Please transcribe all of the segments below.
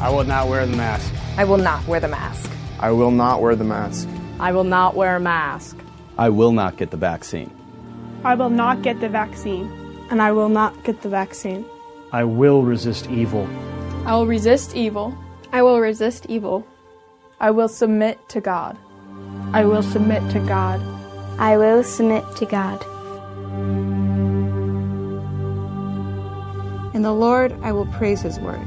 I will not wear the mask. I will not wear the mask. I will not wear the mask. I will not wear a mask. I will not get the vaccine. I will not get the vaccine. And I will not get the vaccine. I will resist evil. I will resist evil. I will resist evil. I will submit to God. I will submit to God. I will submit to God. In the Lord I will praise his word.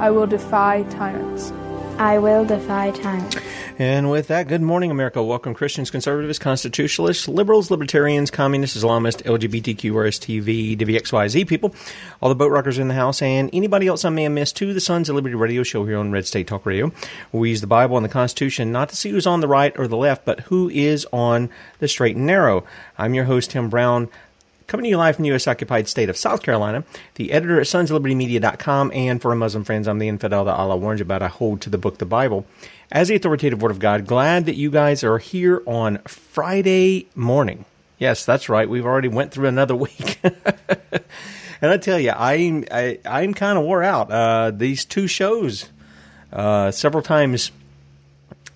I will defy tyrants. I will defy tyrants. And with that, good morning, America. Welcome, Christians, conservatives, constitutionalists, liberals, libertarians, communists, Islamists, LGBTQ, RSTV, WXYZ people, all the boat rockers in the house, and anybody else I may have missed to the Sons of Liberty radio show here on Red State Talk Radio. We use the Bible and the Constitution not to see who's on the right or the left, but who is on the straight and narrow. I'm your host, Tim Brown. Coming to you live from the U.S. occupied state of South Carolina, the editor at sonsoflibertymedia.com, and for our Muslim friends, I'm the infidel that Allah warns you about. I hold to the book, the Bible, as the authoritative Word of God. Glad that you guys are here on Friday morning. Yes, that's right. We've already went through another week. and I tell you, I'm, I, I'm kind of wore out. Uh, these two shows, uh, several times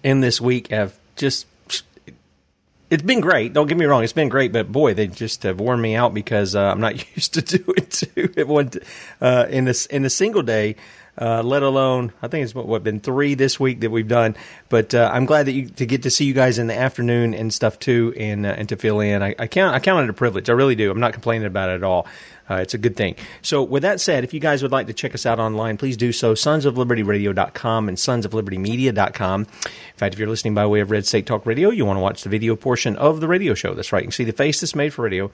in this week have just it's been great. Don't get me wrong; it's been great, but boy, they just have worn me out because uh, I'm not used to doing two at one uh, in this in a single day. Uh, let alone, I think it's what, what been three this week that we've done. But uh, I'm glad that you to get to see you guys in the afternoon and stuff too, and uh, and to fill in. I, I count I count it a privilege. I really do. I'm not complaining about it at all. Uh, it's a good thing. So, with that said, if you guys would like to check us out online, please do so. SonsOfLibertyRadio.com and SonsOfLibertyMedia.com. In fact, if you're listening by way of Red State Talk Radio, you want to watch the video portion of the radio show. That's right. You can see the face that's made for radio.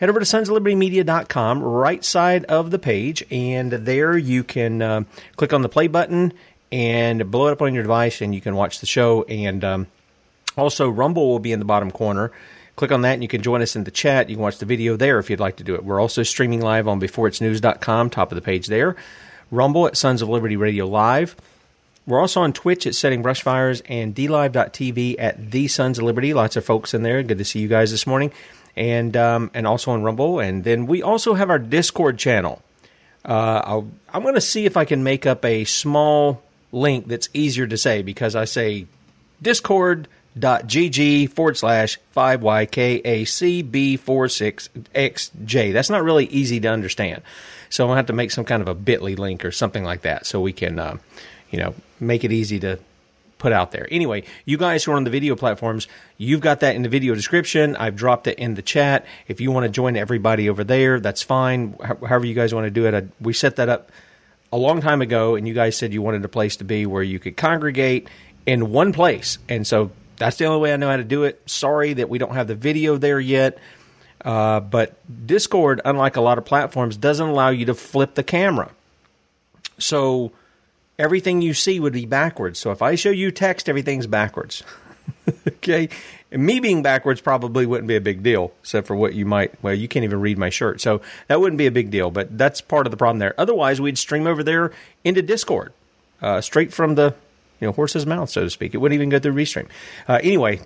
Head over to SonsOfLibertyMedia.com, right side of the page, and there you can uh, click on the play button and blow it up on your device, and you can watch the show. And um, also, Rumble will be in the bottom corner. Click on that and you can join us in the chat. You can watch the video there if you'd like to do it. We're also streaming live on beforeitsnews.com, top of the page there. Rumble at Sons of Liberty Radio Live. We're also on Twitch at Setting Brushfires and DLive.tv at The Sons of Liberty. Lots of folks in there. Good to see you guys this morning. And um, and also on Rumble. And then we also have our Discord channel. Uh, I'll, I'm going to see if I can make up a small link that's easier to say because I say discord.gg forward slash 5YKACB46XJ. That's not really easy to understand. So I'm going to have to make some kind of a bit.ly link or something like that so we can, uh, you know, make it easy to put out there. Anyway, you guys who are on the video platforms, you've got that in the video description. I've dropped it in the chat. If you want to join everybody over there, that's fine. However, you guys want to do it, I, we set that up a long time ago, and you guys said you wanted a place to be where you could congregate in one place. And so that's the only way I know how to do it. Sorry that we don't have the video there yet. Uh, but Discord, unlike a lot of platforms, doesn't allow you to flip the camera. So everything you see would be backwards. So if I show you text, everything's backwards. okay? And me being backwards probably wouldn't be a big deal, except for what you might, well, you can't even read my shirt. So that wouldn't be a big deal, but that's part of the problem there. Otherwise, we'd stream over there into Discord, uh, straight from the you know horse's mouth, so to speak. It wouldn't even go through Restream. Uh, anyway,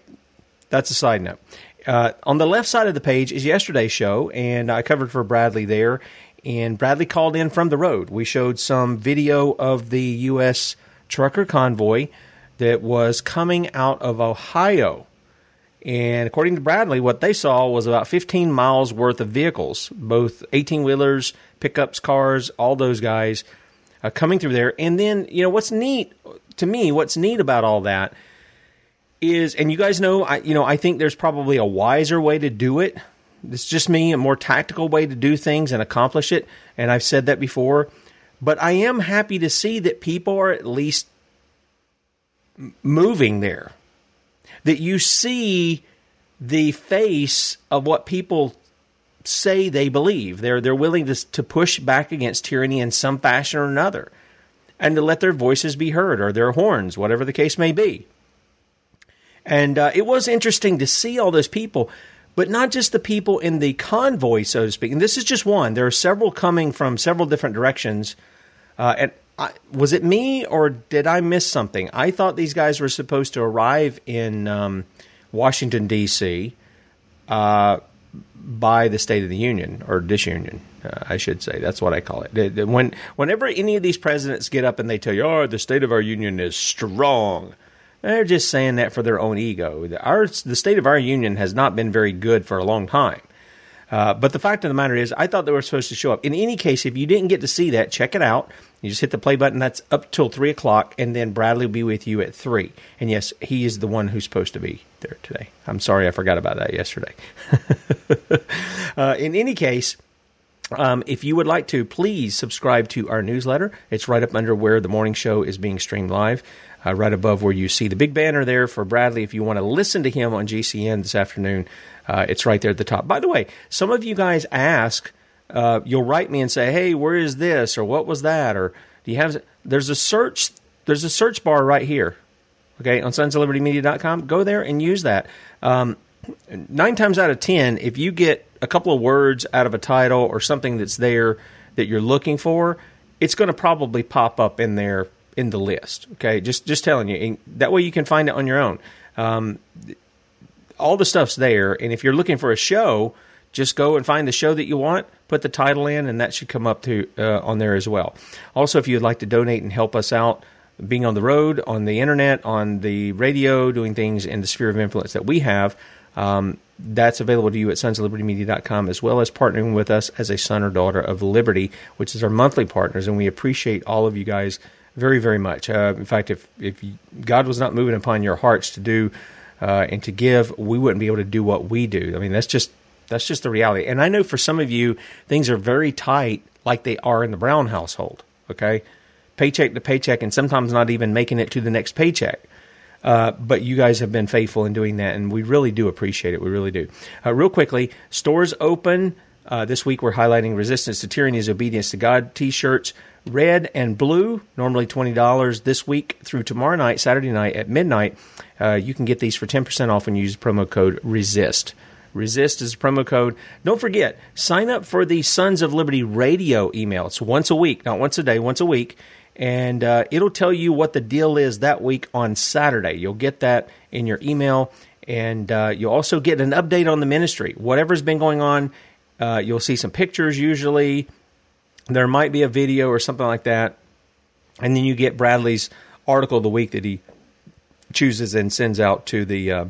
that's a side note. Uh, on the left side of the page is yesterday's show, and I covered for Bradley there. And Bradley called in from the road. We showed some video of the U.S. trucker convoy that was coming out of Ohio. And according to Bradley, what they saw was about 15 miles worth of vehicles, both 18 wheelers, pickups, cars, all those guys uh, coming through there. And then, you know, what's neat to me, what's neat about all that is, and you guys know, I, you know, I think there's probably a wiser way to do it. It's just me, a more tactical way to do things and accomplish it. And I've said that before. But I am happy to see that people are at least moving there. That you see the face of what people say they believe. They're they're willing to to push back against tyranny in some fashion or another, and to let their voices be heard or their horns, whatever the case may be. And uh, it was interesting to see all those people, but not just the people in the convoy, so to speak. And this is just one. There are several coming from several different directions. Uh, and I, was it me or did I miss something? I thought these guys were supposed to arrive in um, Washington D.C. Uh, by the State of the Union or disunion, uh, I should say. That's what I call it. When whenever any of these presidents get up and they tell you, "Oh, the state of our union is strong," They're just saying that for their own ego. Our, the state of our union has not been very good for a long time. Uh, but the fact of the matter is, I thought they were supposed to show up. In any case, if you didn't get to see that, check it out. You just hit the play button. That's up till 3 o'clock, and then Bradley will be with you at 3. And yes, he is the one who's supposed to be there today. I'm sorry I forgot about that yesterday. uh, in any case, um, if you would like to, please subscribe to our newsletter. It's right up under where the morning show is being streamed live uh, right above where you see the big banner there for Bradley. If you want to listen to him on GCN this afternoon, uh, it's right there at the top. By the way, some of you guys ask, uh, you'll write me and say, "Hey, where is this?" or "What was that?" or "Do you have?" There's a search. There's a search bar right here. Okay, on sonsoflibertymedia.com. Go there and use that. Um, nine times out of ten, if you get a couple of words out of a title or something that's there that you're looking for, it's going to probably pop up in there in the list. Okay, just just telling you and that way you can find it on your own. Um, all the stuff's there, and if you're looking for a show, just go and find the show that you want, put the title in, and that should come up to uh, on there as well. Also, if you'd like to donate and help us out, being on the road, on the internet, on the radio, doing things in the sphere of influence that we have. Um, that's available to you at sonsoflibertymedia.com as well as partnering with us as a son or daughter of liberty which is our monthly partners and we appreciate all of you guys very, very much. Uh, in fact, if if God was not moving upon your hearts to do uh, and to give, we wouldn't be able to do what we do. I mean, that's just that's just the reality. And I know for some of you, things are very tight, like they are in the Brown household. Okay, paycheck to paycheck, and sometimes not even making it to the next paycheck. Uh, but you guys have been faithful in doing that, and we really do appreciate it. We really do. Uh, real quickly, stores open. Uh, this week we're highlighting resistance to tyranny is obedience to God t-shirts red and blue, normally $20 this week through tomorrow night, Saturday night at midnight. Uh, you can get these for 10% off when you use promo code RESIST. Resist is a promo code. Don't forget, sign up for the Sons of Liberty radio email. It's once a week, not once a day, once a week. And uh, it'll tell you what the deal is that week on Saturday. You'll get that in your email. And uh, you'll also get an update on the ministry. Whatever's been going on, uh, you'll see some pictures usually, there might be a video or something like that, and then you get Bradley's article of the week that he chooses and sends out to the uh,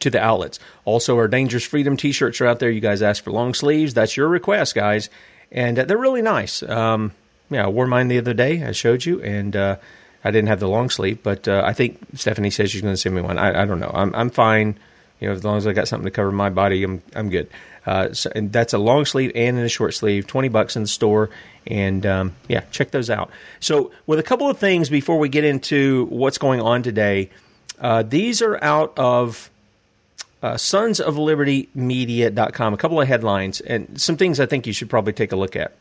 to the outlets. Also, our Dangerous Freedom T-shirts are out there. You guys ask for long sleeves. That's your request, guys, and uh, they're really nice. Um, yeah, I wore mine the other day. I showed you, and uh, I didn't have the long sleeve, but uh, I think Stephanie says she's going to send me one. I, I don't know. I'm I'm fine. You know, as long as I got something to cover my body, I'm I'm good. Uh, so, and that's a long sleeve and in a short sleeve. Twenty bucks in the store, and um, yeah, check those out. So, with a couple of things before we get into what's going on today, uh, these are out of uh, sons of liberty media.com. A couple of headlines and some things I think you should probably take a look at.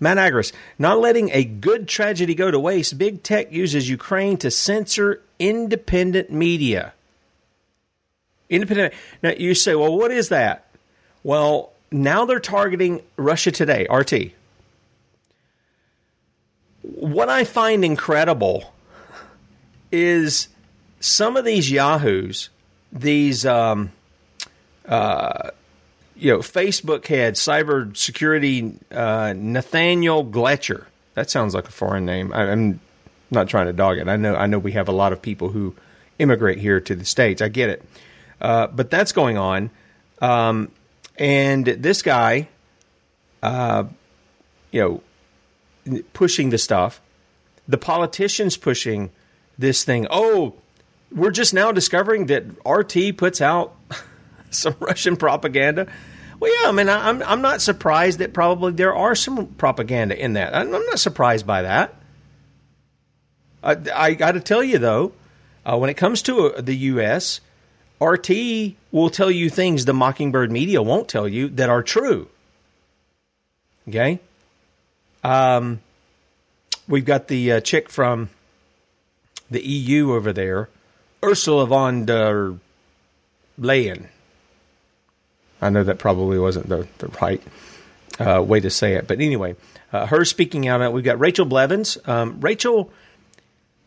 Matt Agorist, not letting a good tragedy go to waste, big tech uses Ukraine to censor independent media. Independent. Now you say, well, what is that? Well, now they're targeting Russia Today, RT. What I find incredible is some of these yahoos, these um, uh, you know, Facebook head, cybersecurity uh, Nathaniel Gleicher. That sounds like a foreign name. I, am not trying to dog it. I know. I know we have a lot of people who immigrate here to the states. I get it, uh, but that's going on. Um, and this guy, uh, you know, pushing the stuff. The politicians pushing this thing. Oh, we're just now discovering that RT puts out some Russian propaganda. Well, yeah, I mean, I'm I'm not surprised that probably there are some propaganda in that. I'm, not surprised by that. I, I got to tell you though, uh, when it comes to uh, the U.S., RT will tell you things the Mockingbird media won't tell you that are true. Okay. Um, we've got the uh, chick from the EU over there, Ursula von der Leyen. I know that probably wasn't the, the right uh, way to say it, but anyway, uh, her speaking out. We've got Rachel Blevins. Um, Rachel,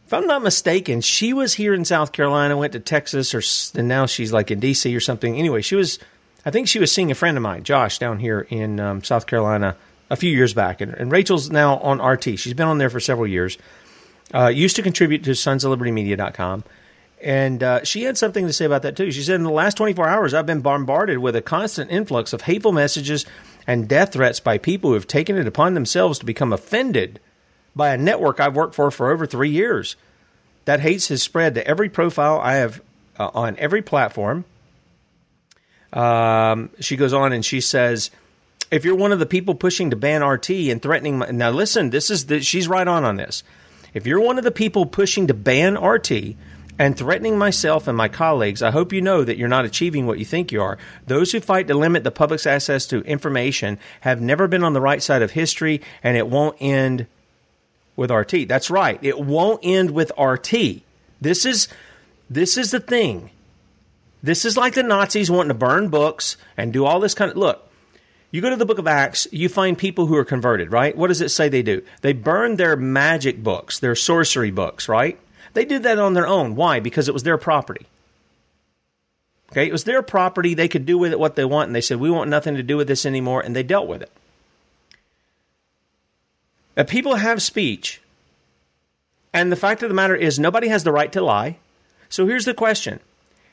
if I'm not mistaken, she was here in South Carolina, went to Texas, or and now she's like in D.C. or something. Anyway, she was. I think she was seeing a friend of mine, Josh, down here in um, South Carolina a few years back, and, and, Rachel's now on RT. She's been on there for several years. Uh, used to contribute to sons of liberty media.com. And uh, she had something to say about that too. She said, In the last 24 hours, I've been bombarded with a constant influx of hateful messages and death threats by people who have taken it upon themselves to become offended by a network I've worked for for over three years. That hate has spread to every profile I have uh, on every platform. Um, she goes on and she says, if you're one of the people pushing to ban RT and threatening, my, now listen, this is the, she's right on on this. If you're one of the people pushing to ban RT and threatening myself and my colleagues, I hope you know that you're not achieving what you think you are. Those who fight to limit the public's access to information have never been on the right side of history, and it won't end with RT. That's right. It won't end with RT. This is this is the thing. This is like the Nazis wanting to burn books and do all this kind of look. You go to the book of Acts, you find people who are converted, right? What does it say they do? They burn their magic books, their sorcery books, right? They did that on their own. Why? Because it was their property. Okay, it was their property. They could do with it what they want, and they said, We want nothing to do with this anymore, and they dealt with it. People have speech, and the fact of the matter is, nobody has the right to lie. So here's the question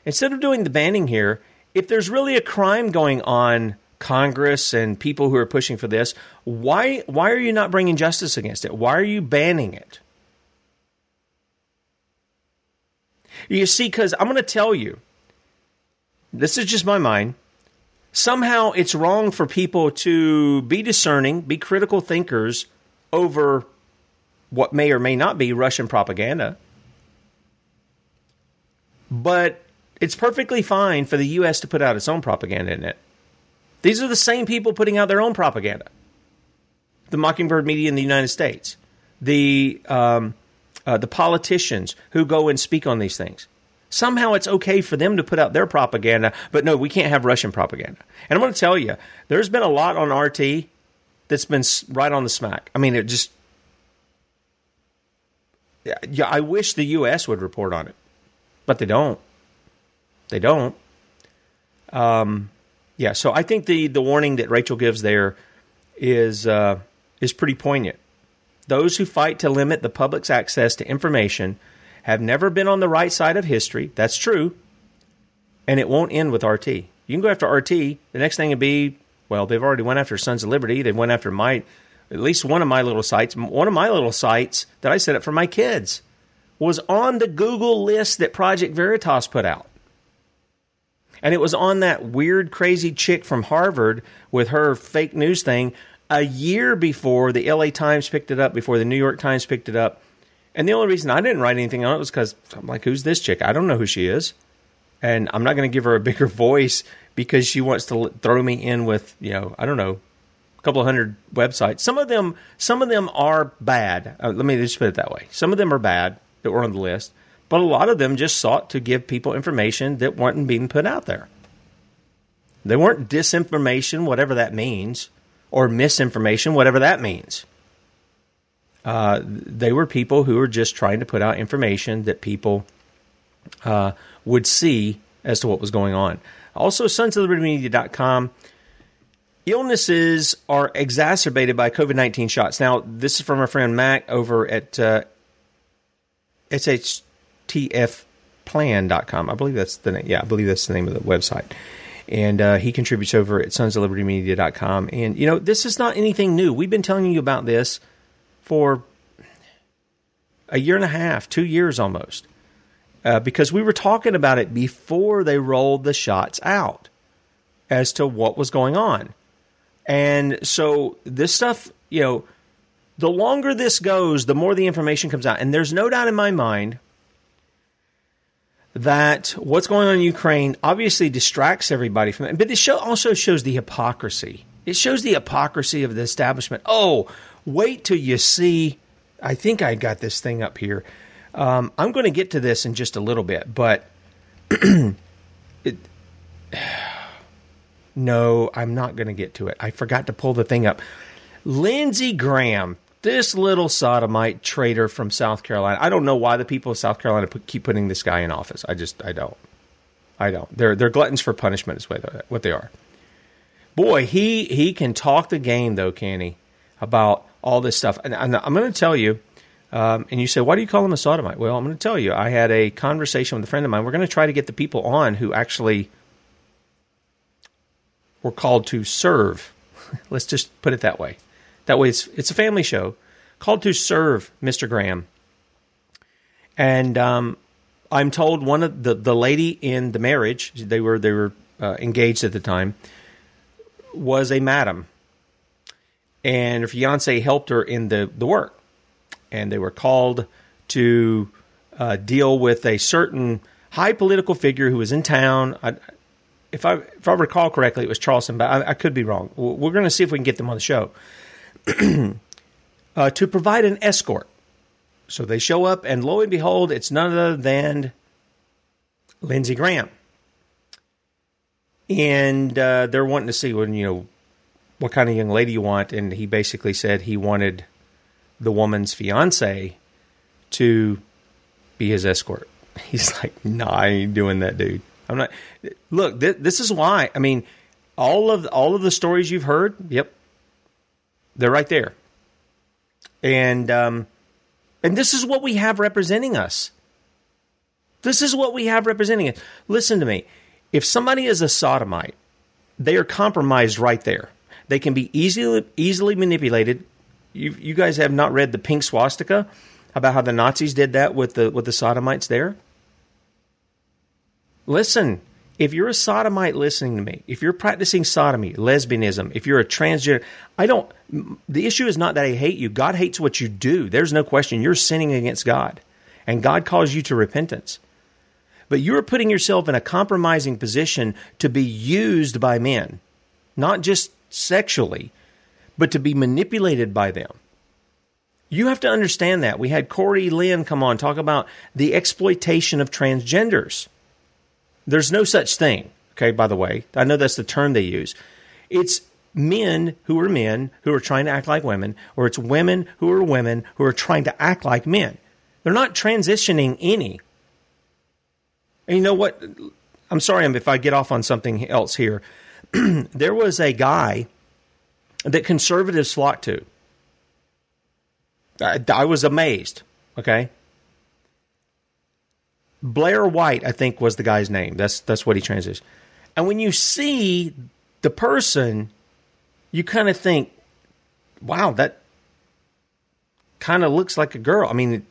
instead of doing the banning here, if there's really a crime going on Congress and people who are pushing for this, why why are you not bringing justice against it? Why are you banning it? You see, because I'm going to tell you, this is just my mind. Somehow it's wrong for people to be discerning, be critical thinkers over what may or may not be Russian propaganda. But it's perfectly fine for the U.S. to put out its own propaganda in it. These are the same people putting out their own propaganda. The Mockingbird media in the United States, the um, uh, the politicians who go and speak on these things. Somehow it's okay for them to put out their propaganda, but no, we can't have Russian propaganda. And I'm going to tell you, there's been a lot on RT that's been right on the smack. I mean, it just. Yeah, I wish the U.S. would report on it, but they don't. They don't. Um, yeah, so I think the the warning that Rachel gives there is uh, is pretty poignant. Those who fight to limit the public's access to information have never been on the right side of history. That's true, and it won't end with RT. You can go after RT. The next thing would be well, they've already went after Sons of Liberty. They went after my at least one of my little sites, one of my little sites that I set up for my kids was on the Google list that Project Veritas put out. And it was on that weird, crazy chick from Harvard with her fake news thing a year before the LA Times picked it up, before the New York Times picked it up. And the only reason I didn't write anything on it was because I'm like, who's this chick? I don't know who she is. And I'm not going to give her a bigger voice because she wants to throw me in with, you know, I don't know, a couple of hundred websites. Some of them, some of them are bad. Uh, let me just put it that way. Some of them are bad that were on the list, but a lot of them just sought to give people information that wasn't being put out there. They weren't disinformation, whatever that means, or misinformation, whatever that means. Uh, they were people who were just trying to put out information that people uh, would see as to what was going on. Also, sons of libertymedia.com. Illnesses are exacerbated by COVID 19 shots. Now, this is from our friend Mac over at uh, SHTFplan.com. I believe that's the name. Yeah, I believe that's the name of the website. And uh, he contributes over at sons of libertymedia.com. And, you know, this is not anything new. We've been telling you about this for a year and a half, two years almost, uh, because we were talking about it before they rolled the shots out as to what was going on. And so this stuff, you know, the longer this goes, the more the information comes out. And there's no doubt in my mind that what's going on in Ukraine obviously distracts everybody from it. But this show also shows the hypocrisy. It shows the hypocrisy of the establishment. Oh, wait till you see. I think I got this thing up here. Um, I'm going to get to this in just a little bit, but it, no, I'm not going to get to it. I forgot to pull the thing up. Lindsey Graham this little sodomite traitor from South Carolina. I don't know why the people of South Carolina put, keep putting this guy in office. I just, I don't. I don't. They're they're gluttons for punishment is what they are. Boy, he he can talk the game though, can he? About all this stuff. And, and I'm going to tell you. Um, and you say, why do you call him a sodomite? Well, I'm going to tell you. I had a conversation with a friend of mine. We're going to try to get the people on who actually were called to serve. Let's just put it that way. That way, it's it's a family show called to serve Mr. Graham. And um, I'm told one of the the lady in the marriage they were they were uh, engaged at the time was a madam, and her fiance helped her in the the work, and they were called to uh, deal with a certain high political figure who was in town. I, if I if I recall correctly, it was Charleston, but I, I could be wrong. We're going to see if we can get them on the show. uh, to provide an escort. So they show up, and lo and behold, it's none other than Lindsey Graham. And uh, they're wanting to see when you know what kind of young lady you want, and he basically said he wanted the woman's fiance to be his escort. He's like, "Nah, I ain't doing that, dude. I'm not." Look, th- this is why. I mean, all of all of the stories you've heard, yep, they're right there. And um, and this is what we have representing us. This is what we have representing us. Listen to me. If somebody is a sodomite, they are compromised right there. They can be easily easily manipulated. You, you guys have not read the pink swastika about how the Nazis did that with the with the sodomites there. Listen, if you're a sodomite listening to me, if you're practicing sodomy, lesbianism, if you're a transgender, I don't, the issue is not that I hate you. God hates what you do. There's no question. You're sinning against God, and God calls you to repentance. But you're putting yourself in a compromising position to be used by men, not just sexually, but to be manipulated by them. You have to understand that. We had Corey Lynn come on talk about the exploitation of transgenders. There's no such thing, okay, by the way. I know that's the term they use. It's men who are men who are trying to act like women, or it's women who are women who are trying to act like men. They're not transitioning any. And you know what? I'm sorry if I get off on something else here. there was a guy that conservatives flocked to. I, I was amazed. Okay. Blair White, I think, was the guy's name. That's that's what he transitioned. And when you see the person, you kind of think, wow, that kind of looks like a girl. I mean,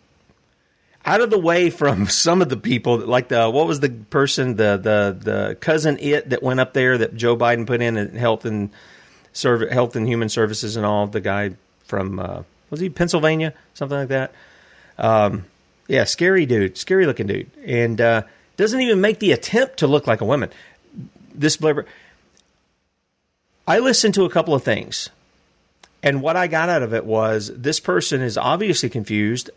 out of the way from some of the people, like the what was the person, the the the cousin it that went up there that Joe Biden put in uh, and helped and serv- health and human services and all. The guy from uh, was he Pennsylvania, something like that. Um, yeah, scary dude, scary looking dude, and uh, doesn't even make the attempt to look like a woman. This Blair. I listened to a couple of things, and what I got out of it was this person is obviously confused.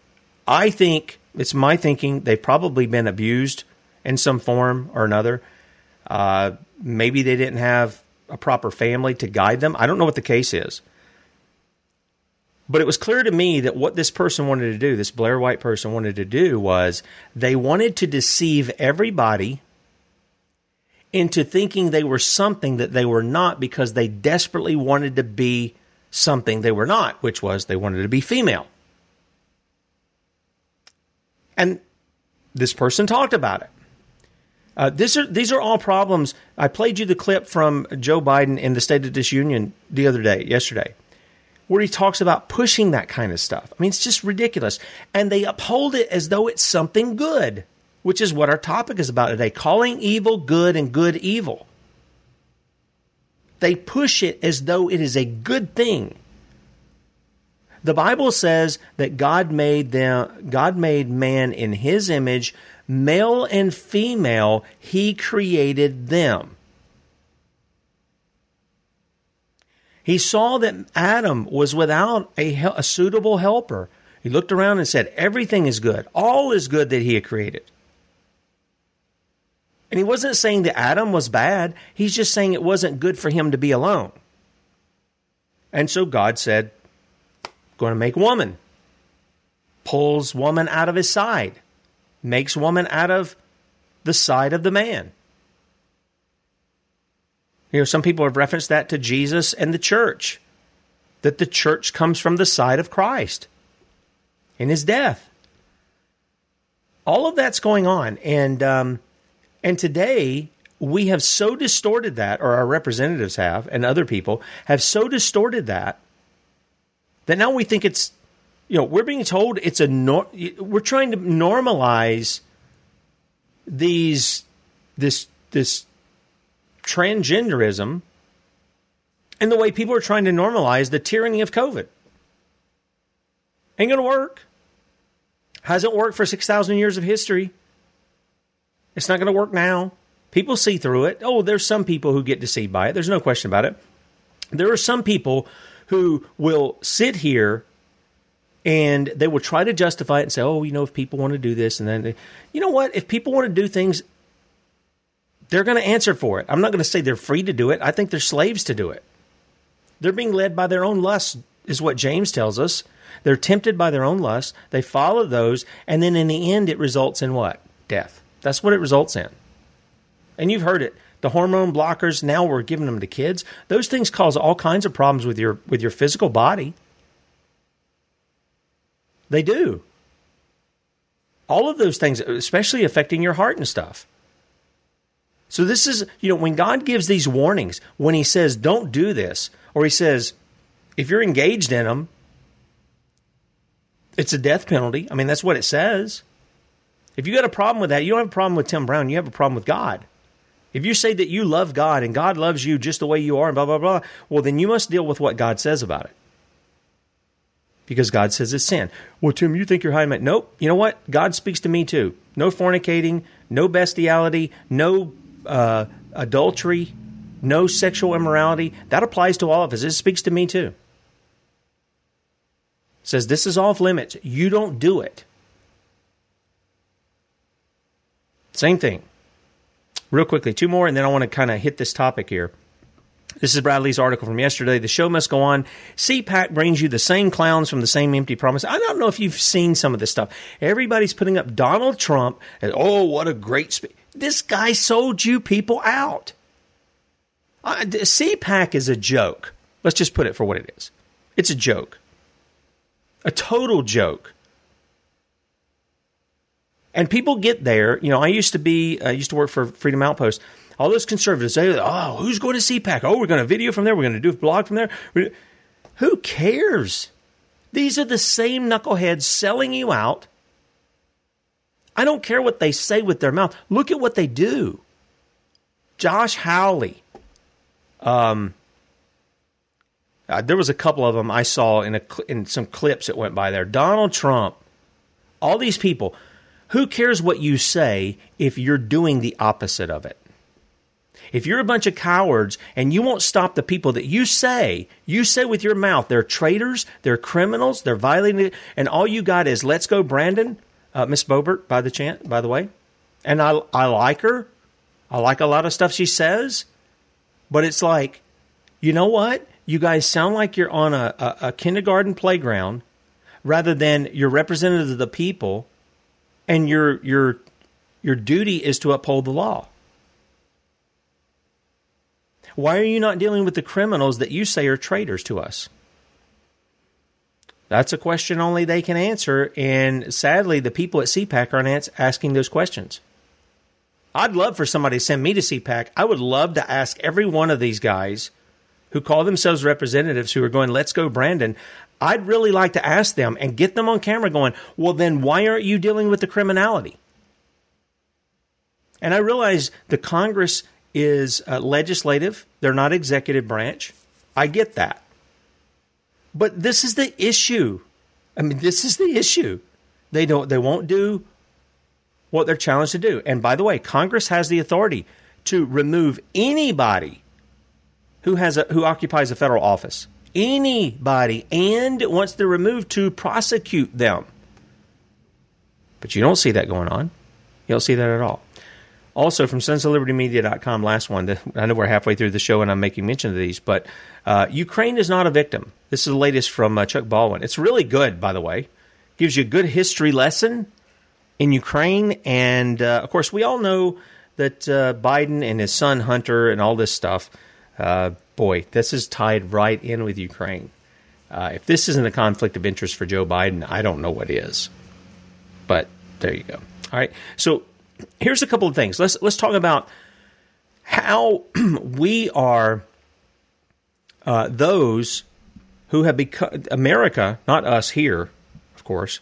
I think it's my thinking they've probably been abused in some form or another. Uh, maybe they didn't have a proper family to guide them. I don't know what the case is. But it was clear to me that what this person wanted to do, this Blair White person wanted to do, was they wanted to deceive everybody into thinking they were something that they were not because they desperately wanted to be something they were not, which was they wanted to be female. And this person talked about it. Uh, this are, these are all problems. I played you the clip from Joe Biden in the State of Disunion the other day, yesterday, where he talks about pushing that kind of stuff. I mean, it's just ridiculous. And they uphold it as though it's something good, which is what our topic is about today calling evil good and good evil. They push it as though it is a good thing. The Bible says that God made them God made man in his image, male and female, he created them. He saw that Adam was without a, a suitable helper. He looked around and said, Everything is good. All is good that he had created. And he wasn't saying that Adam was bad. He's just saying it wasn't good for him to be alone. And so God said, Going to make woman. Pulls woman out of his side. Makes woman out of the side of the man. You know, some people have referenced that to Jesus and the church, that the church comes from the side of Christ in his death. All of that's going on. And, um, and today, we have so distorted that, or our representatives have, and other people have so distorted that, that now we think it's, you know, we're being told it's a, nor- we're trying to normalize these, this, this transgenderism and the way people are trying to normalize the tyranny of COVID. Ain't to work. Hasn't worked for 6,000 years of history. It's not to work now. People see through it. Oh, there's some people who get deceived by it. There's no question about it. There are some people who will sit here and they will try to justify it and say, oh, you know, if people want to do this, and then, they, you know what? If people want to do things, they're going to answer for it. I'm not going to say they're free to do it. I think they're slaves to do it. They're being led by their own lusts, is what James tells us. They're tempted by their own lusts. They follow those, and then in the end, it results in what? Death. That's what it results in. And you've heard it. The hormone blockers, now we're giving them to kids. Those things cause all kinds of problems with your with your physical body. They do. All of those things, especially affecting your heart and stuff. So this is, you know, when God gives these warnings, when he says don't do this, or he says if you're engaged in them, it's a death penalty. I mean, that's what it says. If you got a problem with that, you don't have a problem with Tim Brown, you have a problem with God. If you say that you love God and God loves you just the way you are and blah, blah, blah, well, then you must deal with what God says about it. Because God says it's sin. Well, Tim, you think you're high man. Nope. You know what? God speaks to me too. No fornicating, no bestiality, no uh, adultery, no sexual immorality. That applies to all of us. It speaks to me too. It says this is off limits. You don't do it. Same thing. Real quickly, two more, and then I want to kind of hit this topic here. This is Bradley's article from yesterday. The show must go on. CPAC brings you the same clowns from the same empty promise. I don't know if you've seen some of this stuff. Everybody's putting up Donald Trump and oh, what a great speech. This guy sold you people out. Uh, CPAC is a joke. Let's just put it for what it is. It's a joke, a total joke. And people get there. You know, I used to be, I used to work for Freedom Outpost. All those conservatives say, "Oh, who's going to CPAC? Oh, we're going to video from there. We're going to do a blog from there." Who cares? These are the same knuckleheads selling you out. I don't care what they say with their mouth. Look at what they do. Josh Hawley. Um, uh, there was a couple of them I saw in a in some clips that went by there. Donald Trump, all these people. Who cares what you say if you're doing the opposite of it? If you're a bunch of cowards and you won't stop the people that you say, you say with your mouth, they're traitors, they're criminals, they're violating it, and all you got is "Let's go, Brandon." Uh, Miss Boebert, by the chant, by the way, and I I like her. I like a lot of stuff she says, but it's like, you know what? You guys sound like you're on a, a, a kindergarten playground rather than you're representatives of the people, and your your your duty is to uphold the law. Why are you not dealing with the criminals that you say are traitors to us? That's a question only they can answer, and sadly, the people at CPAC aren't asking those questions. I'd love for somebody to send me to CPAC. I would love to ask every one of these guys who call themselves representatives who are going, let's go, Brandon. I'd really like to ask them and get them on camera going, well, then why aren't you dealing with the criminality? And I realize the Congress is uh, legislative, they're not executive branch. I get that. But this is the issue. I mean, this is the issue. They don't they won't do what they're challenged to do. And by the way, Congress has the authority to remove anybody who has a, who occupies a federal office. Anybody and wants to remove to prosecute them. But you don't see that going on. You don't see that at all. Also, from sons of liberty media.com, last one. I know we're halfway through the show and I'm making mention of these, but uh, Ukraine is not a victim. This is the latest from uh, Chuck Baldwin. It's really good, by the way. Gives you a good history lesson in Ukraine. And uh, of course, we all know that uh, Biden and his son Hunter and all this stuff, uh, boy, this is tied right in with Ukraine. Uh, if this isn't a conflict of interest for Joe Biden, I don't know what is. But there you go. All right. So here's a couple of things. Let's let's talk about how we are uh, those who have become America, not us here, of course,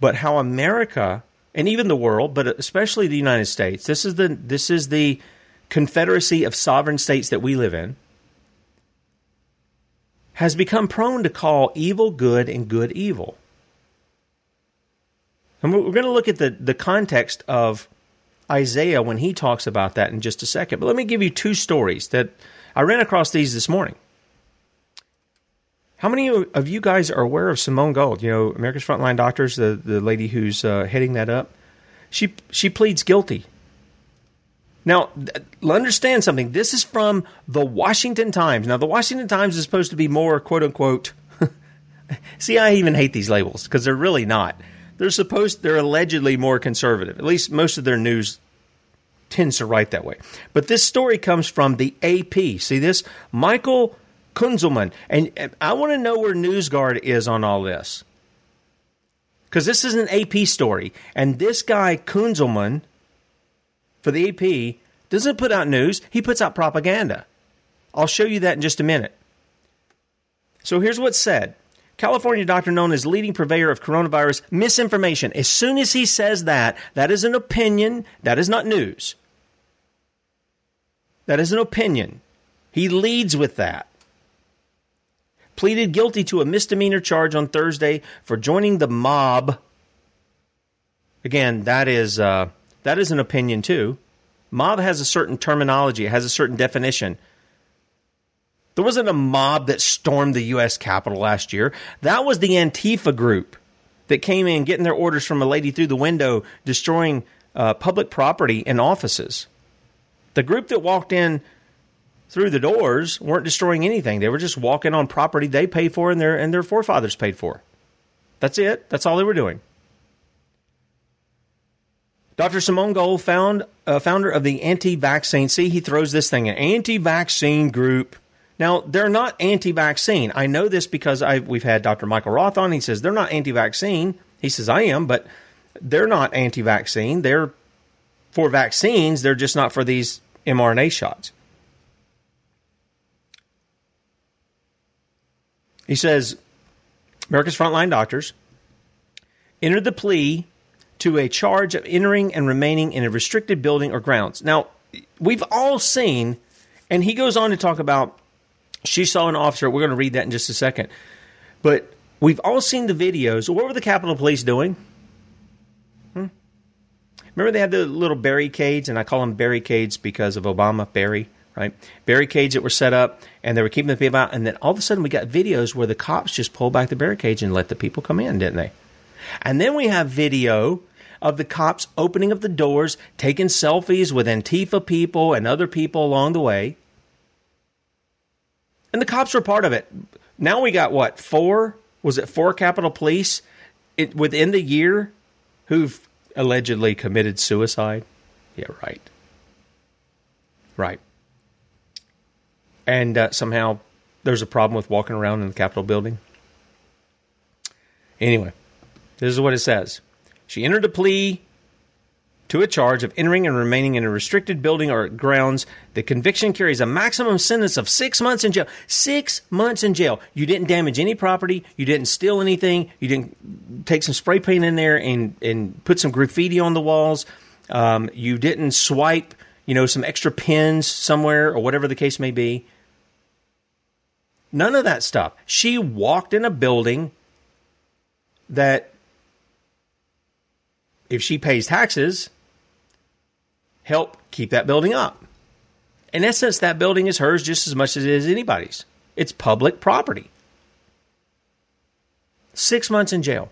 but how America and even the world, but especially the United States. This is the this is the confederacy of sovereign states that we live in. Has become prone to call evil good and good evil. And we're going to look at the, the context of Isaiah when he talks about that in just a second. But let me give you two stories that I ran across these this morning. How many of you guys are aware of Simone Gold? You know, America's Frontline Doctors, the, the lady who's uh, heading that up. She she pleads guilty. Now, understand something. This is from the Washington Times. Now, the Washington Times is supposed to be more quote unquote. See, I even hate these labels because they're really not they're supposed they're allegedly more conservative. At least most of their news tends to write that way. But this story comes from the AP. See this? Michael Kunzelman. And I want to know where NewsGuard is on all this. Because this is an AP story. And this guy, Kunzelman, for the AP, doesn't put out news, he puts out propaganda. I'll show you that in just a minute. So here's what's said California doctor known as leading purveyor of coronavirus misinformation. As soon as he says that, that is an opinion, that is not news. That is an opinion. He leads with that. Pleaded guilty to a misdemeanor charge on Thursday for joining the mob. Again, that is uh, that is an opinion too. Mob has a certain terminology, it has a certain definition. There wasn't a mob that stormed the U.S. Capitol last year. That was the Antifa group that came in getting their orders from a lady through the window, destroying uh, public property and offices. The group that walked in through the doors weren't destroying anything. They were just walking on property they paid for and their and their forefathers paid for. That's it. That's all they were doing. Dr. Simone Gold, found, uh, founder of the anti-vaccine. See, he throws this thing an anti-vaccine group now, they're not anti vaccine. I know this because i we've had Dr. Michael Roth on. He says they're not anti vaccine. He says, I am, but they're not anti vaccine. They're for vaccines, they're just not for these mRNA shots. He says America's frontline doctors entered the plea to a charge of entering and remaining in a restricted building or grounds. Now, we've all seen, and he goes on to talk about she saw an officer. We're going to read that in just a second. But we've all seen the videos. What were the Capitol Police doing? Hmm? Remember they had the little barricades, and I call them barricades because of Obama, Barry, right? Barricades that were set up, and they were keeping the people out. And then all of a sudden, we got videos where the cops just pulled back the barricades and let the people come in, didn't they? And then we have video of the cops opening up the doors, taking selfies with Antifa people and other people along the way. And the cops were part of it. Now we got what, four? Was it four Capitol Police it, within the year who've allegedly committed suicide? Yeah, right. Right. And uh, somehow there's a problem with walking around in the Capitol building. Anyway, this is what it says. She entered a plea to a charge of entering and remaining in a restricted building or grounds. The conviction carries a maximum sentence of six months in jail. Six months in jail. You didn't damage any property. You didn't steal anything. You didn't take some spray paint in there and, and put some graffiti on the walls. Um, you didn't swipe, you know, some extra pins somewhere or whatever the case may be. None of that stuff. She walked in a building that if she pays taxes, help keep that building up. In essence, that building is hers just as much as it is anybody's. It's public property. Six months in jail.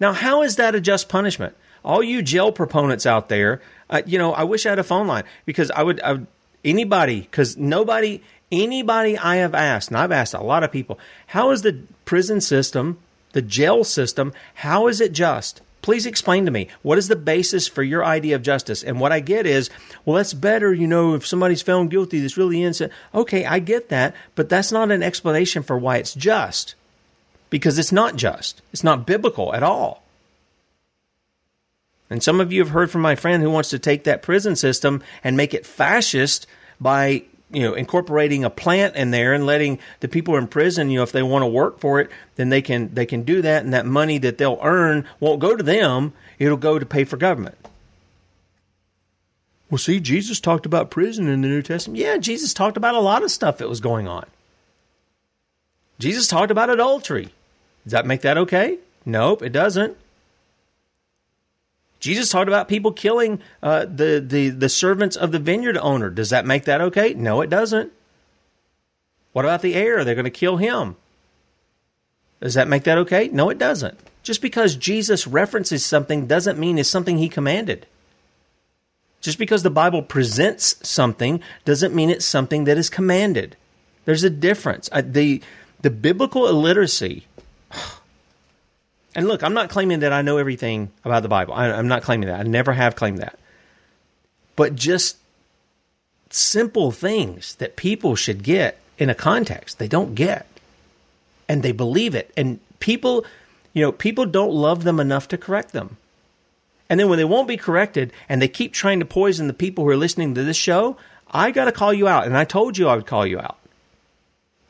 Now, how is that a just punishment? All you jail proponents out there, uh, you know, I wish I had a phone line because I would, I would anybody, because nobody, anybody I have asked, and I've asked a lot of people, how is the prison system, the jail system, how is it just? Please explain to me what is the basis for your idea of justice? And what I get is, well, that's better, you know, if somebody's found guilty, that's really innocent. Okay, I get that, but that's not an explanation for why it's just. Because it's not just. It's not biblical at all. And some of you have heard from my friend who wants to take that prison system and make it fascist by you know incorporating a plant in there and letting the people in prison you know if they want to work for it then they can they can do that and that money that they'll earn won't go to them it'll go to pay for government. Well see jesus talked about prison in the new testament. Yeah jesus talked about a lot of stuff that was going on. Jesus talked about adultery. Does that make that okay? Nope it doesn't Jesus talked about people killing uh, the, the, the servants of the vineyard owner. Does that make that okay? No, it doesn't. What about the heir? They're going to kill him. Does that make that okay? No, it doesn't. Just because Jesus references something doesn't mean it's something he commanded. Just because the Bible presents something doesn't mean it's something that is commanded. There's a difference. Uh, the, the biblical illiteracy and look, I'm not claiming that I know everything about the Bible. I, I'm not claiming that. I never have claimed that. But just simple things that people should get in a context, they don't get. And they believe it. And people, you know, people don't love them enough to correct them. And then when they won't be corrected and they keep trying to poison the people who are listening to this show, I got to call you out. And I told you I would call you out.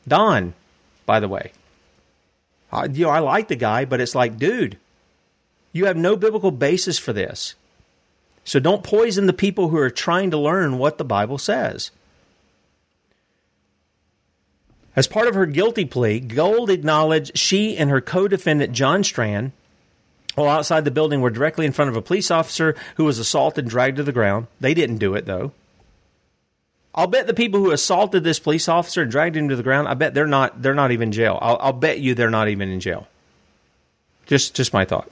Don, by the way, I, you know, I like the guy, but it's like, dude, you have no biblical basis for this. So don't poison the people who are trying to learn what the Bible says. As part of her guilty plea, Gold acknowledged she and her co defendant, John Strand, while outside the building, were directly in front of a police officer who was assaulted and dragged to the ground. They didn't do it, though. I'll bet the people who assaulted this police officer and dragged him to the ground. I bet they're not. They're not even in jail. I'll, I'll bet you they're not even in jail. Just, just my thought.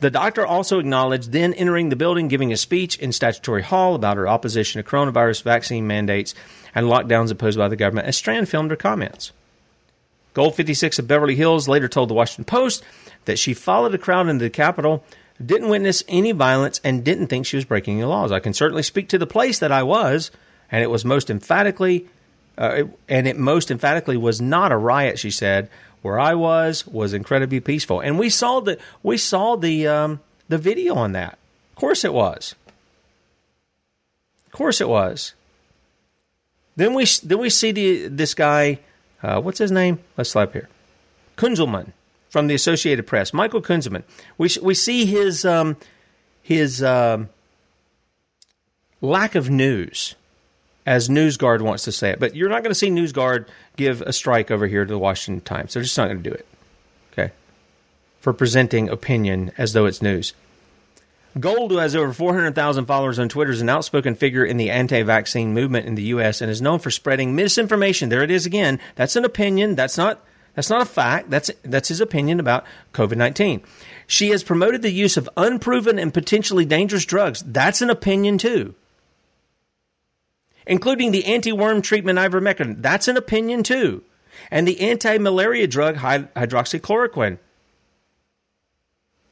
The doctor also acknowledged then entering the building, giving a speech in Statuary Hall about her opposition to coronavirus vaccine mandates and lockdowns imposed by the government as Strand filmed her comments. Gold 56 of Beverly Hills later told the Washington Post that she followed a crowd into the Capitol, didn't witness any violence, and didn't think she was breaking the laws. I can certainly speak to the place that I was and it was most emphatically, uh, and it most emphatically was not a riot. She said, "Where I was was incredibly peaceful," and we saw the we saw the um, the video on that. Of course, it was. Of course, it was. Then we then we see the this guy. Uh, what's his name? Let's slap here. Kunzelman from the Associated Press. Michael Kunzelman. We we see his um, his um, lack of news, as NewsGuard wants to say it. But you're not going to see NewsGuard give a strike over here to the Washington Times. They're just not going to do it. Okay, for presenting opinion as though it's news. Gold, who has over 400,000 followers on Twitter, is an outspoken figure in the anti vaccine movement in the U.S. and is known for spreading misinformation. There it is again. That's an opinion. That's not, that's not a fact. That's, that's his opinion about COVID 19. She has promoted the use of unproven and potentially dangerous drugs. That's an opinion, too. Including the anti worm treatment ivermectin. That's an opinion, too. And the anti malaria drug hydroxychloroquine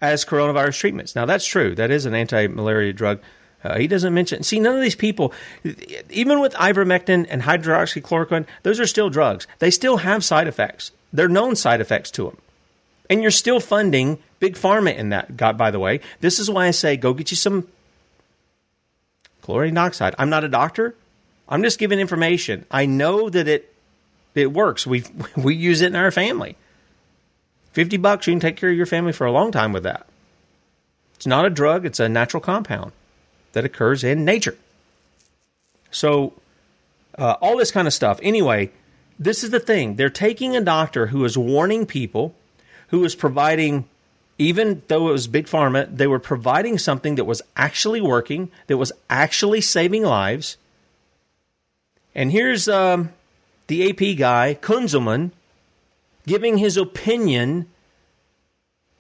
as coronavirus treatments. Now, that's true. That is an anti malaria drug. Uh, he doesn't mention. See, none of these people, even with ivermectin and hydroxychloroquine, those are still drugs. They still have side effects. They're known side effects to them. And you're still funding big pharma in that. God, by the way, this is why I say go get you some chlorine dioxide. I'm not a doctor. I'm just giving information. I know that it it works. We we use it in our family. 50 bucks, you can take care of your family for a long time with that. It's not a drug, it's a natural compound that occurs in nature. So, uh, all this kind of stuff. Anyway, this is the thing. They're taking a doctor who is warning people, who is providing, even though it was big pharma, they were providing something that was actually working, that was actually saving lives. And here's um, the AP guy, Kunzelman, giving his opinion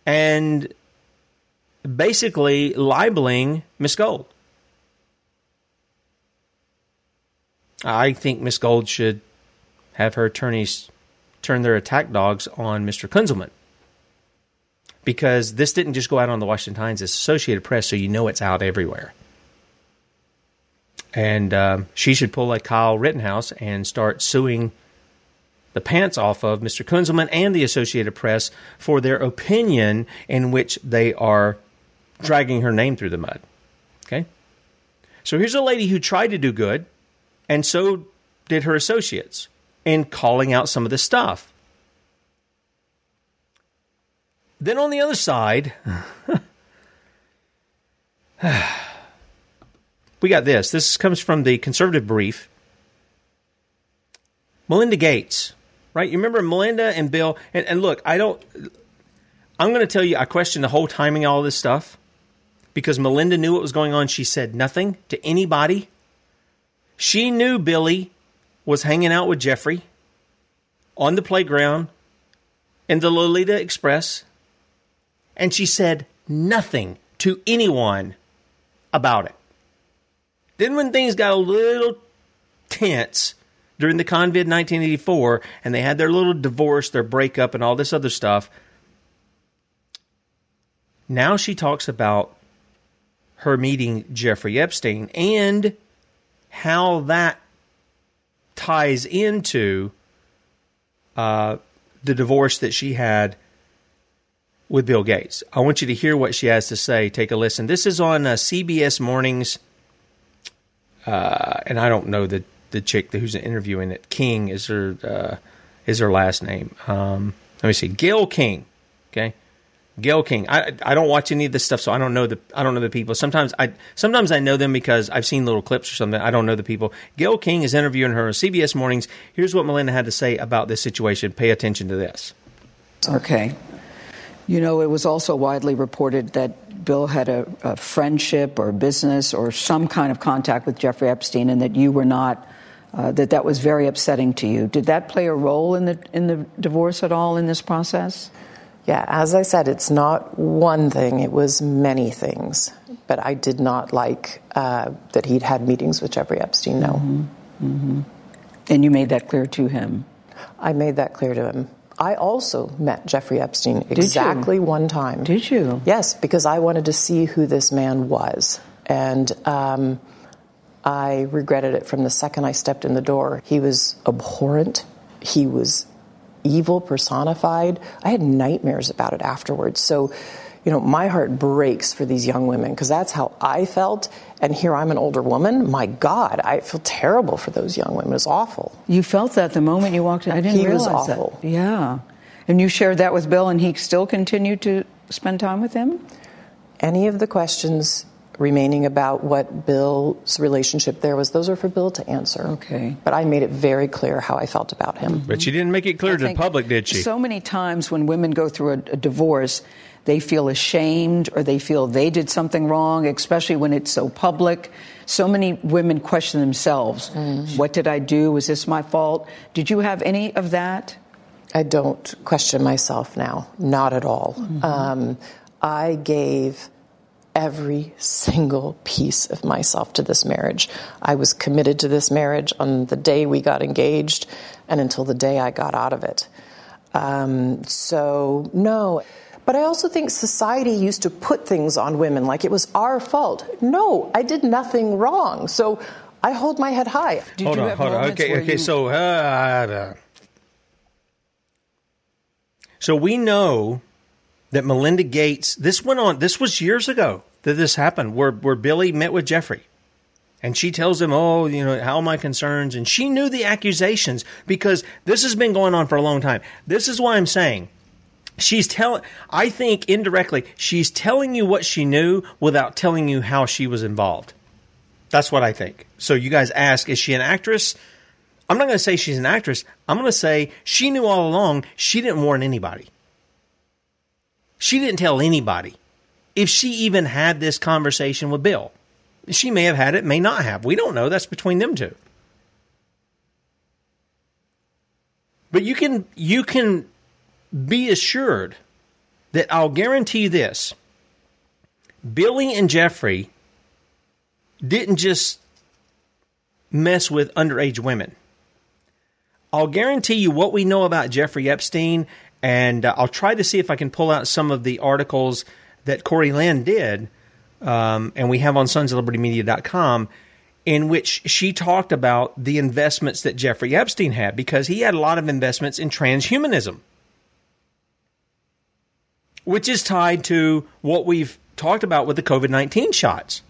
and basically libeling Miss Gold. I think Miss Gold should have her attorneys turn their attack dogs on Mr. Kunzelman. Because this didn't just go out on the Washington Times, it's Associated Press, so you know it's out everywhere. And um, she should pull like Kyle Rittenhouse and start suing the pants off of Mr. Kunzelman and the Associated Press for their opinion in which they are dragging her name through the mud. Okay? So here's a lady who tried to do good, and so did her associates in calling out some of this stuff. Then on the other side, we got this. This comes from the conservative brief. Melinda Gates right? You remember Melinda and Bill, and, and look, I don't. I'm going to tell you, I question the whole timing of all this stuff because Melinda knew what was going on. She said nothing to anybody. She knew Billy was hanging out with Jeffrey on the playground in the Lolita Express, and she said nothing to anyone about it. Then, when things got a little tense, during the COVID 1984 and they had their little divorce, their breakup, and all this other stuff. Now she talks about her meeting Jeffrey Epstein and how that ties into uh, the divorce that she had with Bill Gates. I want you to hear what she has to say. Take a listen. This is on uh, CBS Mornings, uh, and I don't know the the chick who's interviewing it. King is her uh, is her last name. Um, let me see, Gayle King. Okay, Gayle King. I I don't watch any of this stuff, so I don't know the I don't know the people. Sometimes I sometimes I know them because I've seen little clips or something. I don't know the people. Gayle King is interviewing her on CBS Mornings. Here's what Melinda had to say about this situation. Pay attention to this. Okay. You know, it was also widely reported that Bill had a, a friendship or business or some kind of contact with Jeffrey Epstein, and that you were not uh, that that was very upsetting to you. Did that play a role in the in the divorce at all in this process? Yeah, as I said, it's not one thing; it was many things. But I did not like uh, that he'd had meetings with Jeffrey Epstein. No, mm-hmm. Mm-hmm. and you made that clear to him. I made that clear to him. I also met Jeffrey Epstein exactly one time. Did you? Yes, because I wanted to see who this man was, and. Um, I regretted it from the second I stepped in the door. He was abhorrent. He was evil personified. I had nightmares about it afterwards. So, you know, my heart breaks for these young women because that's how I felt. And here I'm an older woman. My God, I feel terrible for those young women. It's awful. You felt that the moment you walked in. I didn't he realize was awful. That. Yeah. And you shared that with Bill, and he still continued to spend time with him? Any of the questions remaining about what Bill's relationship there was, those are for Bill to answer. Okay. But I made it very clear how I felt about him. But she didn't make it clear I to the public, did she? So many times when women go through a, a divorce, they feel ashamed or they feel they did something wrong, especially when it's so public. So many women question themselves What did I do? Was this my fault? Did you have any of that? I don't question myself now, not at all. Um, I gave every single piece of myself to this marriage. I was committed to this marriage on the day we got engaged and until the day I got out of it. Um, so, no. But I also think society used to put things on women like it was our fault. No, I did nothing wrong. So I hold my head high. hold on, hold on. Okay, okay. So, uh, so we know that Melinda Gates. This went on. This was years ago that this happened, where where Billy met with Jeffrey, and she tells him, "Oh, you know, how are my concerns?" And she knew the accusations because this has been going on for a long time. This is why I'm saying. She's telling, I think indirectly, she's telling you what she knew without telling you how she was involved. That's what I think. So you guys ask, is she an actress? I'm not going to say she's an actress. I'm going to say she knew all along she didn't warn anybody. She didn't tell anybody. If she even had this conversation with Bill, she may have had it, may not have. We don't know. That's between them two. But you can you can be assured that I'll guarantee this. Billy and Jeffrey didn't just mess with underage women. I'll guarantee you what we know about Jeffrey Epstein, and uh, I'll try to see if I can pull out some of the articles that Corey Lynn did, um, and we have on sonsoflibertymedia.com, in which she talked about the investments that Jeffrey Epstein had, because he had a lot of investments in transhumanism, which is tied to what we've talked about with the COVID 19 shots.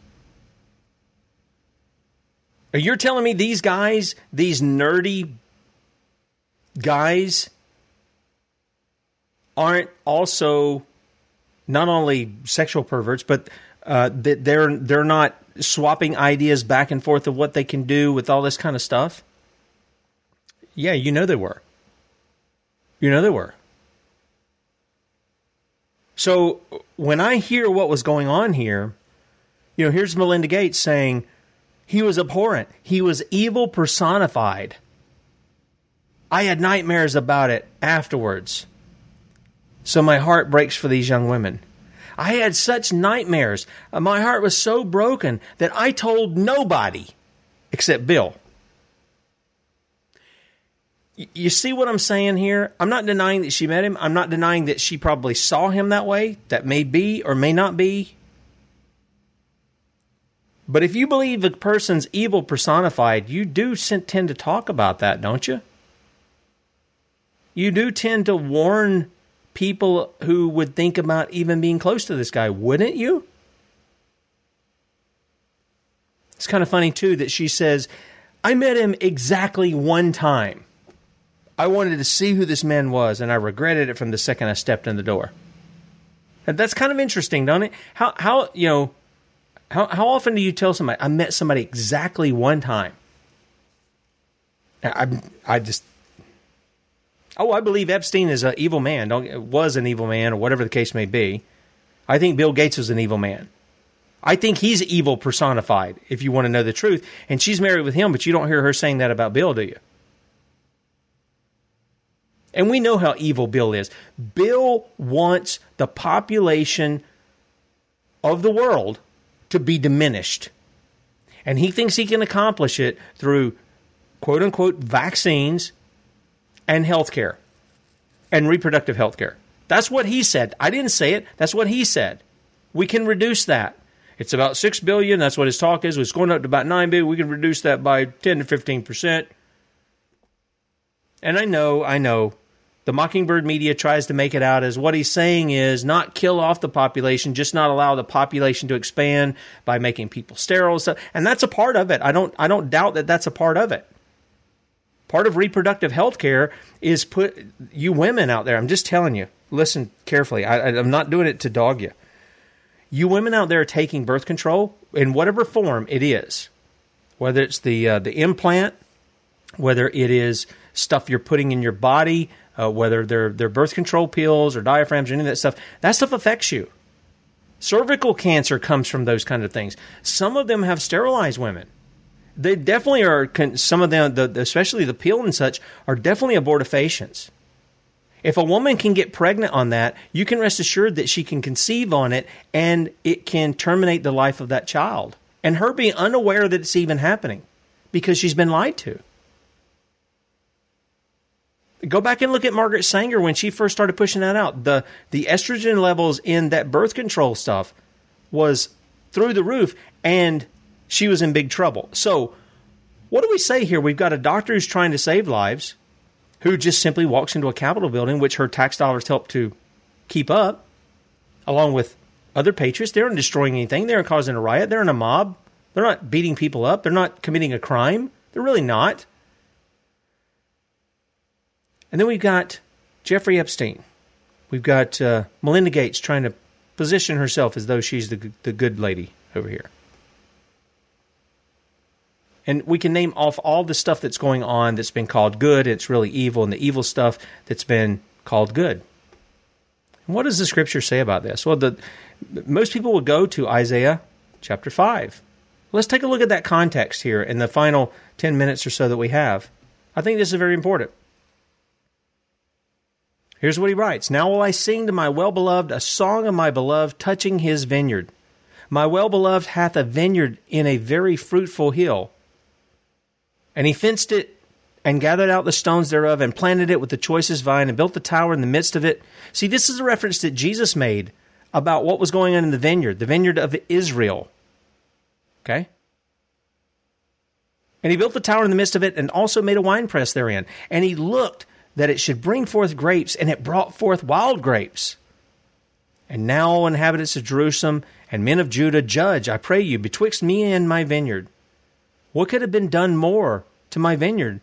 Are You're telling me these guys, these nerdy guys, aren't also not only sexual perverts, but uh, that they're they're not swapping ideas back and forth of what they can do with all this kind of stuff. Yeah, you know they were. You know they were. So when I hear what was going on here, you know, here's Melinda Gates saying he was abhorrent. He was evil personified. I had nightmares about it afterwards. So my heart breaks for these young women. I had such nightmares. My heart was so broken that I told nobody except Bill. You see what I'm saying here? I'm not denying that she met him. I'm not denying that she probably saw him that way. That may be or may not be. But if you believe a person's evil personified, you do tend to talk about that, don't you? You do tend to warn people who would think about even being close to this guy, wouldn't you? It's kind of funny, too, that she says, I met him exactly one time. I wanted to see who this man was, and I regretted it from the second I stepped in the door. And that's kind of interesting, don't it? How, how you know, how, how often do you tell somebody, I met somebody exactly one time? I, I just, oh, I believe Epstein is an evil man, don't, was an evil man, or whatever the case may be. I think Bill Gates was an evil man. I think he's evil personified, if you want to know the truth. And she's married with him, but you don't hear her saying that about Bill, do you? And we know how evil Bill is. Bill wants the population of the world to be diminished. And he thinks he can accomplish it through quote unquote vaccines and healthcare and reproductive health care. That's what he said. I didn't say it. That's what he said. We can reduce that. It's about 6 billion. That's what his talk is. It's going up to about 9 billion. We can reduce that by 10 to 15%. And I know, I know, the Mockingbird media tries to make it out as what he's saying is not kill off the population, just not allow the population to expand by making people sterile. So, and that's a part of it. I don't, I don't doubt that that's a part of it. Part of reproductive health care is put you women out there. I'm just telling you, listen carefully. I, I'm not doing it to dog you. You women out there taking birth control in whatever form it is, whether it's the uh, the implant, whether it is stuff you're putting in your body, uh, whether they're they're birth control pills or diaphragms or any of that stuff. That stuff affects you. Cervical cancer comes from those kind of things. Some of them have sterilized women. They definitely are. Some of them, the, especially the pill and such, are definitely abortifacients. If a woman can get pregnant on that, you can rest assured that she can conceive on it and it can terminate the life of that child. And her being unaware that it's even happening because she's been lied to. Go back and look at Margaret Sanger when she first started pushing that out. The the estrogen levels in that birth control stuff was through the roof and she was in big trouble. So, what do we say here? We've got a doctor who's trying to save lives who just simply walks into a Capitol building, which her tax dollars help to keep up, along with other patriots. They aren't destroying anything. They aren't causing a riot. They're in a mob. They're not beating people up. They're not committing a crime. They're really not. And then we've got Jeffrey Epstein. We've got uh, Melinda Gates trying to position herself as though she's the, the good lady over here. And we can name off all the stuff that's going on that's been called good, it's really evil, and the evil stuff that's been called good. And what does the scripture say about this? Well, the, most people will go to Isaiah chapter 5. Let's take a look at that context here in the final 10 minutes or so that we have. I think this is very important. Here's what he writes Now will I sing to my well beloved a song of my beloved touching his vineyard. My well beloved hath a vineyard in a very fruitful hill. And he fenced it and gathered out the stones thereof and planted it with the choicest vine and built the tower in the midst of it. See, this is a reference that Jesus made about what was going on in the vineyard, the vineyard of Israel. Okay? And he built the tower in the midst of it and also made a winepress therein. And he looked that it should bring forth grapes, and it brought forth wild grapes. And now, inhabitants of Jerusalem and men of Judah, judge, I pray you, betwixt me and my vineyard. What could have been done more to my vineyard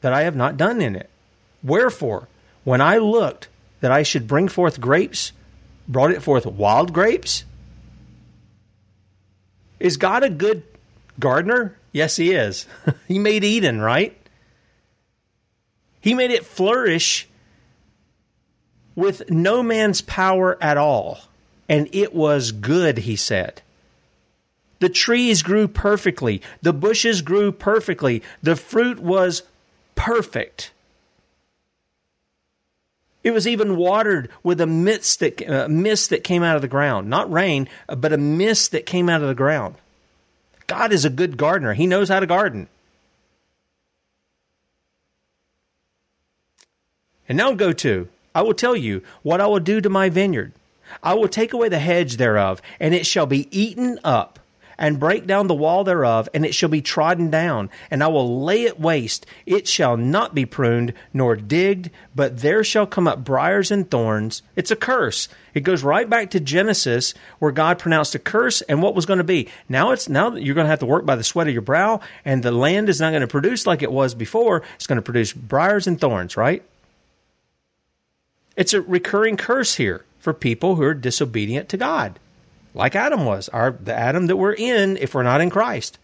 that I have not done in it? Wherefore, when I looked that I should bring forth grapes, brought it forth wild grapes? Is God a good gardener? Yes, he is. he made Eden, right? He made it flourish with no man's power at all. And it was good, he said. The trees grew perfectly. The bushes grew perfectly. The fruit was perfect. It was even watered with a mist that, uh, mist that came out of the ground. Not rain, but a mist that came out of the ground. God is a good gardener. He knows how to garden. And now go to, I will tell you what I will do to my vineyard. I will take away the hedge thereof, and it shall be eaten up, and break down the wall thereof, and it shall be trodden down, and I will lay it waste. It shall not be pruned nor digged, but there shall come up briars and thorns. It's a curse. It goes right back to Genesis, where God pronounced a curse and what was going to be. Now it's now you're going to have to work by the sweat of your brow, and the land is not going to produce like it was before. It's going to produce briars and thorns, right? It's a recurring curse here for people who are disobedient to God, like Adam was, our, the Adam that we're in if we're not in Christ.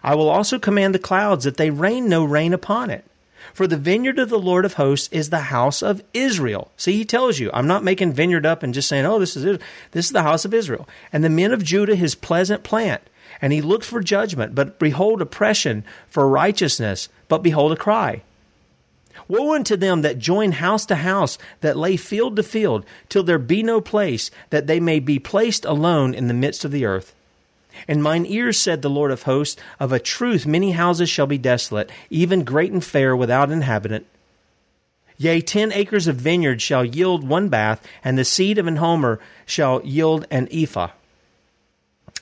I will also command the clouds that they rain no rain upon it. For the vineyard of the Lord of hosts is the house of Israel. See, he tells you, I'm not making vineyard up and just saying, oh, this is it. This is the house of Israel. And the men of Judah, his pleasant plant. And he looked for judgment, but behold oppression, for righteousness, but behold a cry. Woe unto them that join house to house, that lay field to field, till there be no place, that they may be placed alone in the midst of the earth. And mine ears said the Lord of hosts, Of a truth many houses shall be desolate, even great and fair, without inhabitant. Yea, ten acres of vineyard shall yield one bath, and the seed of an homer shall yield an ephah.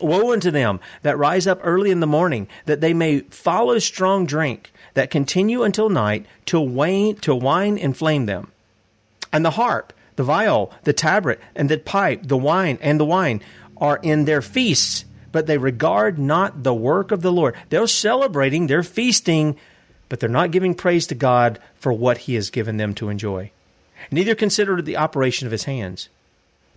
Woe unto them that rise up early in the morning, that they may follow strong drink, that continue until night, till wine, till wine inflame them. And the harp, the viol, the tabret, and the pipe, the wine, and the wine are in their feasts, but they regard not the work of the Lord. They're celebrating, they're feasting, but they're not giving praise to God for what He has given them to enjoy. Neither consider the operation of His hands.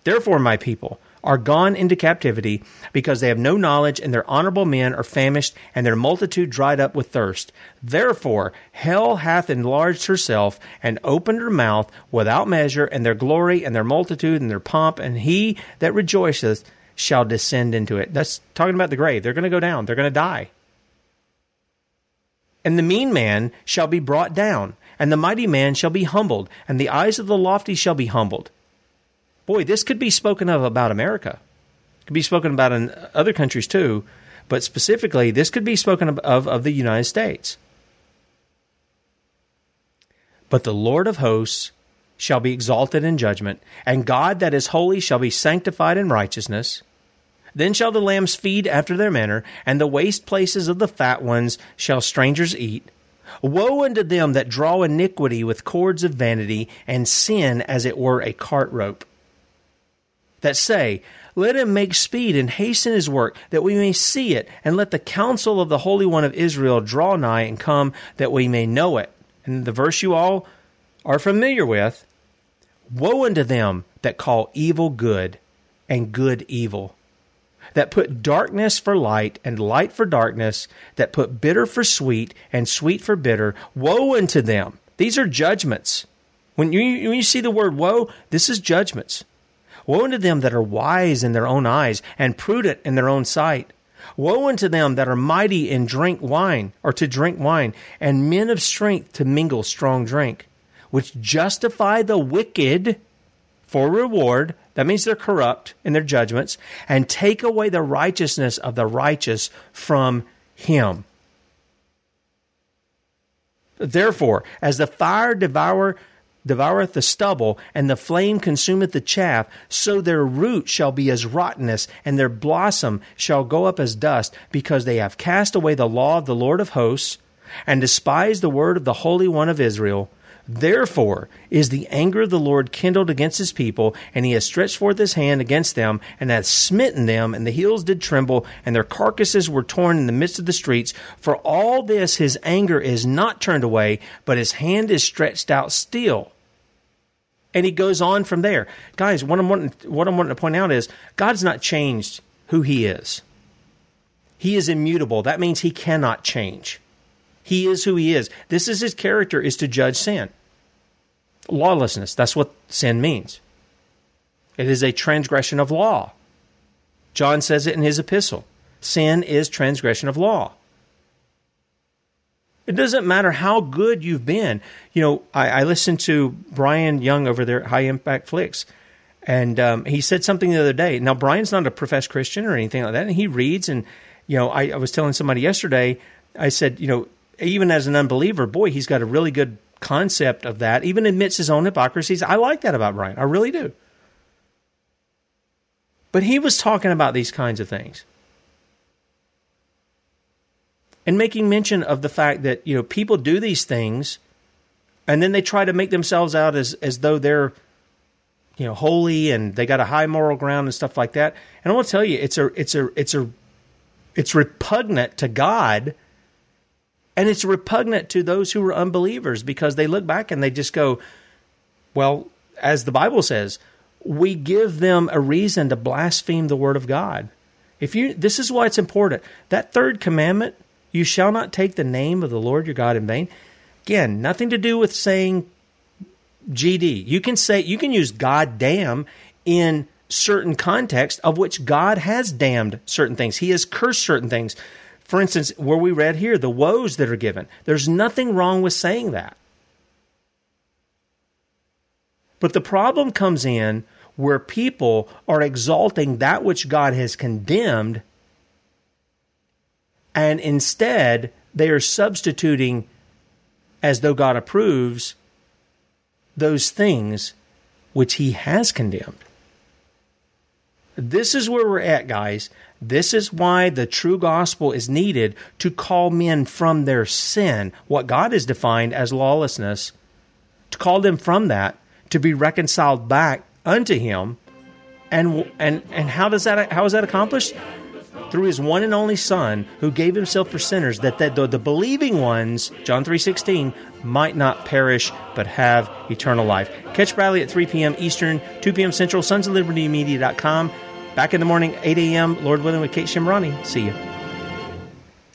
Therefore, my people are gone into captivity because they have no knowledge, and their honorable men are famished, and their multitude dried up with thirst. Therefore, hell hath enlarged herself and opened her mouth without measure, and their glory, and their multitude, and their pomp, and he that rejoiceth shall descend into it. That's talking about the grave. They're going to go down, they're going to die. And the mean man shall be brought down, and the mighty man shall be humbled, and the eyes of the lofty shall be humbled. Boy, this could be spoken of about America. It could be spoken about in other countries too, but specifically, this could be spoken of of, of the United States. But the Lord of hosts shall be exalted in judgment, and God that is holy shall be sanctified in righteousness. Then shall the lambs feed after their manner, and the waste places of the fat ones shall strangers eat. Woe unto them that draw iniquity with cords of vanity, and sin as it were a cart rope. That say, Let him make speed and hasten his work, that we may see it, and let the counsel of the Holy One of Israel draw nigh and come, that we may know it. And the verse you all are familiar with Woe unto them that call evil good, and good evil that put darkness for light and light for darkness, that put bitter for sweet and sweet for bitter. Woe unto them. These are judgments. When you, when you see the word woe, this is judgments. Woe unto them that are wise in their own eyes and prudent in their own sight. Woe unto them that are mighty in drink wine, or to drink wine, and men of strength to mingle strong drink, which justify the wicked for reward. That means they're corrupt in their judgments and take away the righteousness of the righteous from him. Therefore, as the fire devour, devoureth the stubble, and the flame consumeth the chaff, so their root shall be as rottenness, and their blossom shall go up as dust, because they have cast away the law of the Lord of hosts, and despised the word of the Holy One of Israel. Therefore is the anger of the Lord kindled against his people, and he has stretched forth his hand against them, and hath smitten them, and the hills did tremble, and their carcasses were torn in the midst of the streets. For all this his anger is not turned away, but his hand is stretched out still. And he goes on from there. Guys, what I'm wanting, what I'm wanting to point out is God's not changed who he is. He is immutable. That means he cannot change. He is who he is. This is his character is to judge sin lawlessness. That's what sin means. It is a transgression of law. John says it in his epistle. Sin is transgression of law. It doesn't matter how good you've been. You know, I, I listened to Brian Young over there at High Impact Flix, and um, he said something the other day. Now, Brian's not a professed Christian or anything like that, and he reads. And you know, I, I was telling somebody yesterday. I said, you know, even as an unbeliever, boy, he's got a really good concept of that, even admits his own hypocrisies. I like that about Brian. I really do. But he was talking about these kinds of things. And making mention of the fact that, you know, people do these things and then they try to make themselves out as, as though they're, you know, holy and they got a high moral ground and stuff like that. And I want to tell you, it's a it's a it's a it's repugnant to God and it's repugnant to those who are unbelievers because they look back and they just go, well, as the Bible says, we give them a reason to blaspheme the word of God. If you this is why it's important. That third commandment, you shall not take the name of the Lord your God in vain. Again, nothing to do with saying GD. You can say you can use God damn in certain context of which God has damned certain things. He has cursed certain things. For instance, where we read here, the woes that are given, there's nothing wrong with saying that. But the problem comes in where people are exalting that which God has condemned, and instead they are substituting, as though God approves, those things which He has condemned. This is where we're at, guys. This is why the true gospel is needed to call men from their sin, what God has defined as lawlessness, to call them from that, to be reconciled back unto Him. And, and, and how, does that, how is that accomplished? Through His one and only Son, who gave Himself for sinners, that, that the, the believing ones, John 3.16, might not perish, but have eternal life. Catch Bradley at 3 p.m. Eastern, 2 p.m. Central, sons of liberty media.com. Back in the morning, 8 a.m., Lord willing, with Kate Shemirani. See you.